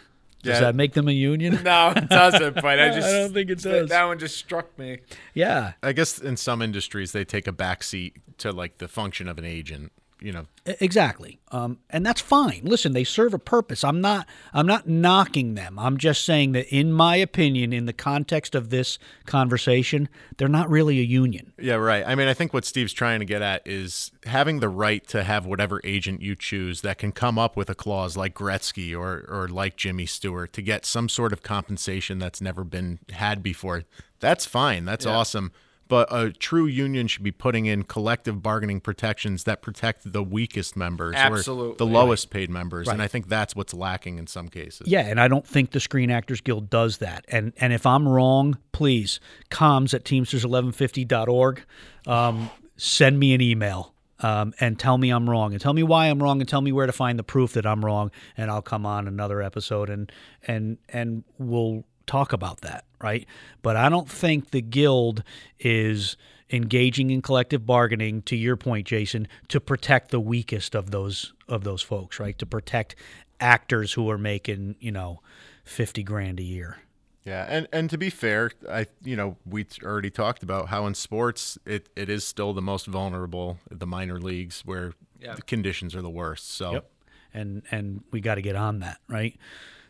Speaker 1: Does
Speaker 3: Yeah.
Speaker 1: that make them a union?
Speaker 2: no, it doesn't. But I just I
Speaker 1: don't think it
Speaker 2: that-
Speaker 1: does.
Speaker 2: That one just struck me.
Speaker 1: yeah,
Speaker 3: I guess in some industries they take a backseat to like the function of an agent you know
Speaker 1: Exactly, um, and that's fine. Listen, they serve a purpose. I'm not. I'm not knocking them. I'm just saying that, in my opinion, in the context of this conversation, they're not really a union.
Speaker 3: Yeah, right. I mean, I think what Steve's trying to get at is having the right to have whatever agent you choose that can come up with a clause like Gretzky or or like Jimmy Stewart to get some sort of compensation that's never been had before. That's fine. That's awesome. But a true union should be putting in collective bargaining protections that protect the weakest members or
Speaker 2: Absolutely.
Speaker 3: the lowest paid members. And I think that's what's lacking in some cases.
Speaker 1: Yeah, and I don't think the Screen Actors Guild does that. And and if I'm wrong, please, comms at teamsters1150.org, um, send me an email um, and tell me I'm wrong and tell me why I'm wrong and tell me where to find the proof that I'm wrong. And I'll come on another episode and and and we'll talk about that, right? But I don't think the guild is engaging in collective bargaining to your point Jason to protect the weakest of those of those folks right to protect actors who are making you know 50 grand a year
Speaker 3: Yeah, and and to be fair, I you know we t- already talked about how in sports it, it is still the most vulnerable, the minor leagues where
Speaker 2: Yeah.
Speaker 3: the conditions are the worst. So yep.
Speaker 1: and and we got to get on that right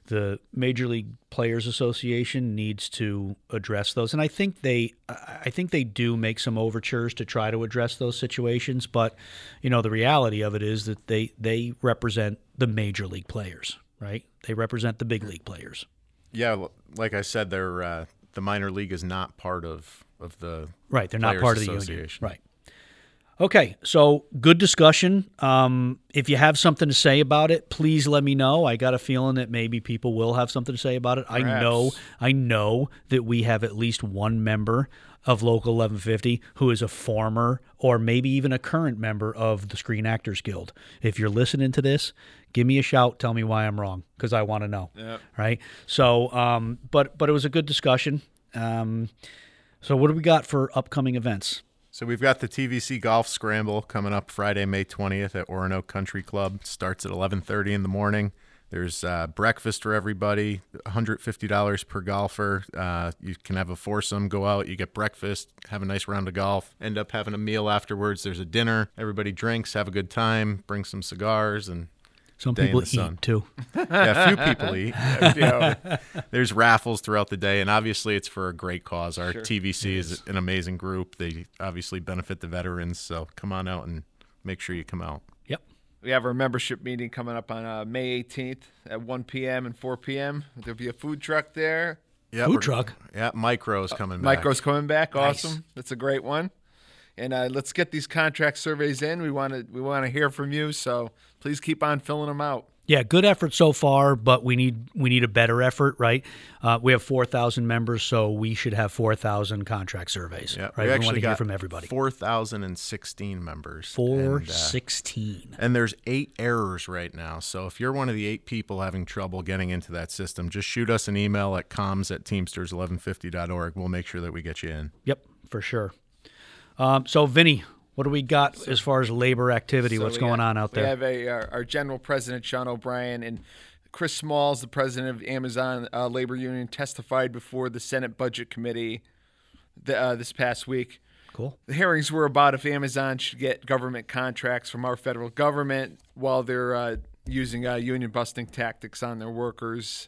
Speaker 1: the major league players association needs to address those and i think they i think they do make some overtures to try to address those situations but you know the reality of it is that they they represent the major league players right they represent the big league players
Speaker 3: yeah, like I said, they're uh, the minor league is not part of of the
Speaker 1: Right, they're not part of the union.
Speaker 3: Association.
Speaker 1: Right. Okay, so good discussion. Um, if you have something to say about it, please let me know. I got a feeling that maybe people will have something to say about it. I know, I know that we have at least one member of Local 1150 who is a former or maybe even a current member of the Screen Actors Guild. If you're listening to this, give me a shout. Tell me why I'm wrong because I want to know.
Speaker 2: Yep.
Speaker 1: Right. So, um, but but it was a good discussion. Um, So what do we got for upcoming events?
Speaker 3: So we've got the TVC Golf Scramble coming up Friday, May 20th at Oronoque Country Club. Starts at 11:30 in the morning. There's uh, breakfast for everybody, $150 per golfer. Uh, you can have a foursome, go out, you get breakfast, have a nice round of golf, end up having a meal afterwards. There's a dinner. Everybody drinks, have a good time, bring some cigars, and
Speaker 1: Some
Speaker 3: Day in
Speaker 1: people
Speaker 3: the
Speaker 1: eat
Speaker 3: sun.
Speaker 1: too.
Speaker 3: yeah, a few people eat. You know, there's raffles throughout the day, and obviously it's for a great cause. Our TVC is an amazing group. They obviously benefit the veterans, so come on out and make sure you come out.
Speaker 1: Yep.
Speaker 2: We have our membership meeting coming up on uh, May 18th at 1 p.m. and 4 p.m. There'll be a food truck there.
Speaker 3: Yeah,
Speaker 1: Food truck.
Speaker 3: Yeah, Micro's coming back.
Speaker 2: Micro's coming back.
Speaker 1: Nice.
Speaker 2: Awesome. That's a great one. And uh, let's get these contract surveys in. We want to we want to hear from you. So please keep on filling them out.
Speaker 1: Yeah, good effort so far, but we need we need a better effort, right? Uh, we have four thousand members, so we should have four thousand contract surveys.
Speaker 3: Yeah,
Speaker 1: right.
Speaker 3: we
Speaker 1: We,
Speaker 3: actually
Speaker 1: want to
Speaker 3: got
Speaker 1: hear from everybody.
Speaker 3: Four thousand and sixteen members.
Speaker 1: Four
Speaker 3: and, uh,
Speaker 1: sixteen.
Speaker 3: and there's eight errors right now. So if you're one of the eight people having trouble getting into that system, just shoot us an email at comms at teamsters1150.org. We'll make sure that we get you in.
Speaker 1: Yep, for sure. Um, so, Vinny, what do we got as far as labor activity?
Speaker 2: So
Speaker 1: What's going
Speaker 2: got-
Speaker 1: on out there?
Speaker 2: We have a our, our general president Sean O'Brien and Chris Smalls, the president of Amazon uh, Labor Union, testified before the Senate Budget Committee the, uh, this past week.
Speaker 1: cool.
Speaker 2: The hearings were about if Amazon should get government contracts from our federal government while they're uh, using uh, union busting tactics on their workers.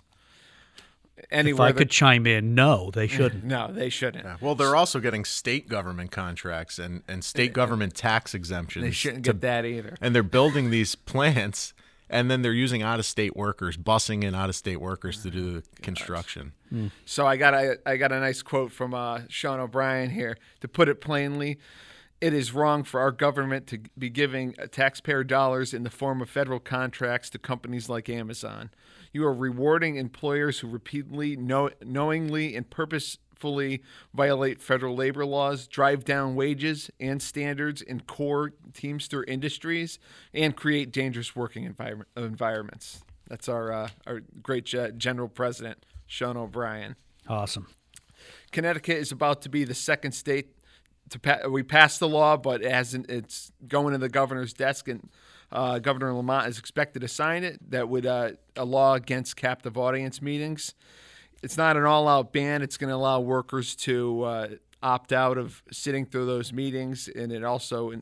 Speaker 1: If I could chime in, no, they shouldn't.
Speaker 2: no, they shouldn't.
Speaker 3: Yeah. Well, they're also getting state government contracts and, and state government tax exemptions.
Speaker 2: They shouldn't
Speaker 3: to-
Speaker 2: get that either.
Speaker 3: And they're building these plants, and then they're using out of state workers, busing in out of state workers to do the construction.
Speaker 2: So I got a I got a nice quote from uh, Sean O'Brien here. To put it plainly, it is wrong for our government to be giving taxpayer dollars in the form of federal contracts to companies like Amazon. You are rewarding employers who repeatedly, know, knowingly, and purposefully violate federal labor laws, drive down wages and standards in core Teamster industries, and create dangerous working environment, environments. That's our uh, our great ge- general president, Sean O'Brien.
Speaker 1: Awesome.
Speaker 2: Connecticut is about to be the second state to pa- we passed the law, but it hasn't. It's going to the governor's desk, and uh, Governor Lamont is expected to sign it. That would uh, a law against captive audience meetings. It's not an all-out ban. It's going to allow workers to uh, opt out of sitting through those meetings, and it also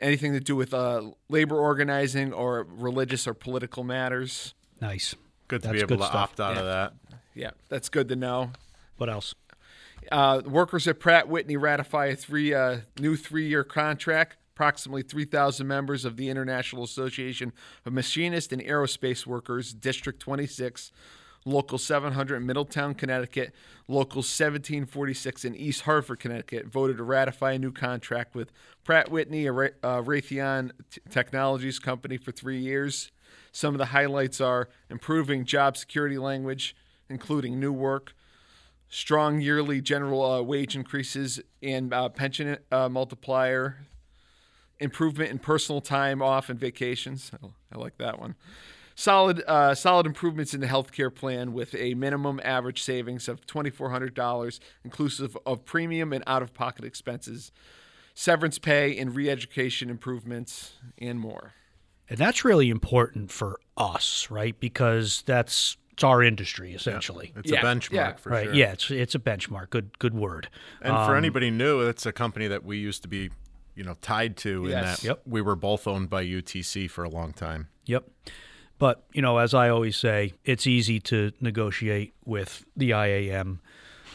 Speaker 2: anything to do with uh, labor organizing or religious or political matters.
Speaker 1: Nice.
Speaker 3: Good to
Speaker 1: That's
Speaker 3: be able to
Speaker 1: stuff.
Speaker 3: opt out of that.
Speaker 2: Yeah, that's good to know.
Speaker 1: What else?
Speaker 2: Uh, workers at Pratt Whitney ratify a three uh, new three-year contract. Approximately 3,000 members of the International Association of Machinists and Aerospace Workers, District 26, Local 700 in Middletown, Connecticut, Local 1746 in East Hartford, Connecticut, voted to ratify a new contract with Pratt Whitney, a uh, Raytheon Technologies company, for three years. Some of the highlights are improving job security language, including new work, strong yearly general uh, wage increases and uh, pension uh, multiplier, improvement in personal time off and vacations. I, I like that one. Solid, uh, solid improvements in the healthcare plan with a minimum average savings of twenty four hundred dollars, inclusive of premium and out of pocket expenses, severance pay and re-education improvements, and more.
Speaker 1: And that's really important for us, right? Because that's it's our industry essentially.
Speaker 3: It's
Speaker 2: Yeah,
Speaker 3: a benchmark
Speaker 2: yeah.
Speaker 3: for
Speaker 1: right.
Speaker 3: sure.
Speaker 1: Yeah, it's it's a benchmark. Good good word.
Speaker 3: And for anybody new, it's a company that we used to be, you know, tied to in that
Speaker 1: Yep.
Speaker 3: we were both owned by UTC for a long time.
Speaker 1: Yep. But, you know, as I always say, it's easy to negotiate with the IAM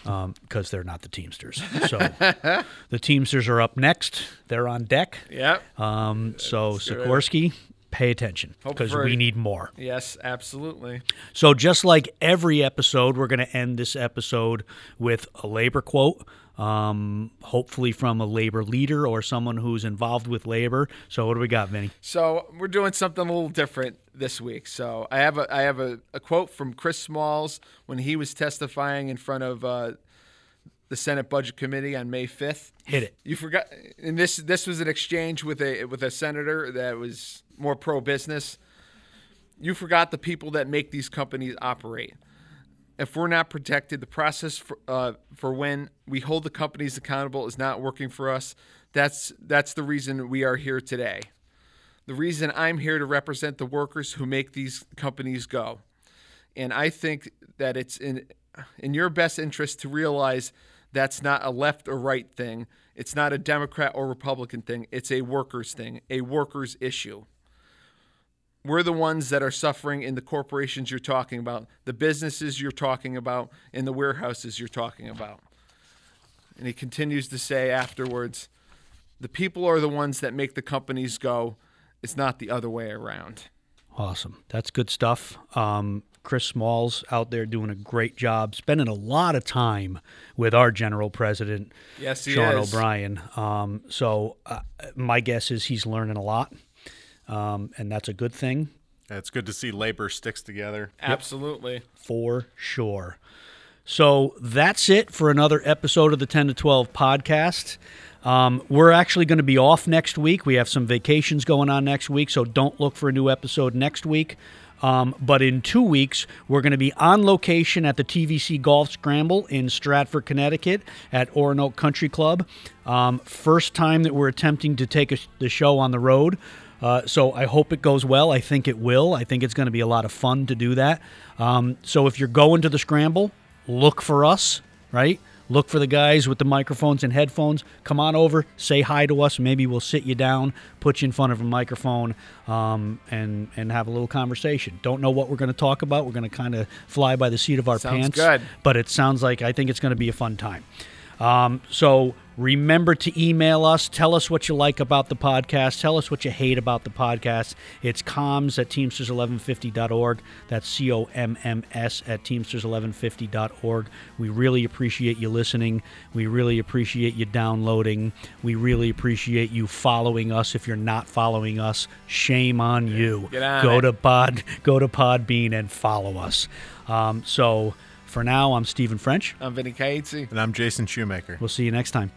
Speaker 1: because they're not the Teamsters. So the Teamsters are up next. They're on deck.
Speaker 2: Yep.
Speaker 1: Um, so. Sikorsky, pay attention because we need more.
Speaker 2: yes, absolutely.
Speaker 1: So just like every episode, we're going to end this episode with a labor quote, um, hopefully from a labor leader or someone who's involved with labor. So what do we got, Vinny?
Speaker 2: So we're doing something a little different this week. So I have a I have a, a quote from Chris Smalls when he was testifying in front of uh, the Senate Budget Committee on May fifth.
Speaker 1: Hit it.
Speaker 2: You forgot, and this this was an exchange with a with a senator that was more pro business. You forgot the people that make these companies operate. If we're not protected, the process for, uh, for when we hold the companies accountable is not working for us. That's that's the reason we are here today. The reason I'm here to represent the workers who make these companies go. And I think that it's in in your best interest to realize that's not a left or right thing. It's not a Democrat or Republican thing. It's a workers thing, a workers issue. We're the ones that are suffering in the corporations you're talking about, the businesses you're talking about, in the warehouses you're talking about. And he continues to say afterwards, the people are the ones that make the companies go. It's not the other way around.
Speaker 1: Awesome. That's good stuff. Um, Chris Smalls out there doing a great job, spending a lot of time with our general president,
Speaker 2: Yes,
Speaker 1: Sean
Speaker 2: is.
Speaker 1: O'Brien. Um, so uh, my guess is he's learning a lot, um, and that's a good thing
Speaker 3: It's good to see labor sticks together.
Speaker 2: Absolutely.
Speaker 1: for sure. So that's it for another episode of the 10 to 12 podcast. Um, we're actually going to be off next week. We have some vacations going on next week, so don't look for a new episode next week. Um, but in two weeks, we're going to be on location at the TVC Golf Scramble in Stratford, Connecticut at Oronoque Country Club. Um, first time that we're attempting to take a, the show on the road. Uh, so I hope it goes well. I think it will. I think it's going to be a lot of fun to do that. Um, so if you're going to the scramble, look for us, right? Look for the guys with the microphones and headphones. Come on over, say hi to us. Maybe we'll sit you down, put you in front of a microphone, um, and and have a little conversation. Don't know what we're going to talk about. We're going to kind of fly by the seat of our
Speaker 2: Sounds
Speaker 1: pants.
Speaker 2: good.
Speaker 1: But it sounds like I think it's going to be a fun time. Um, so remember to email us. Tell us what you like about the podcast. Tell us what you hate about the podcast. It's comms at teamsters1150.org. That's C O M M S at teamsters1150.org. We really appreciate you listening. We really appreciate you downloading. We really appreciate you following us. If you're not following us, shame on you.
Speaker 2: On
Speaker 1: go
Speaker 2: it.
Speaker 1: to Pod, go to Podbean and follow us. Um, so for now, I'm Stephen French.
Speaker 2: I'm Vinny Cates.
Speaker 3: And I'm Jason Shoemaker.
Speaker 1: We'll see you next time.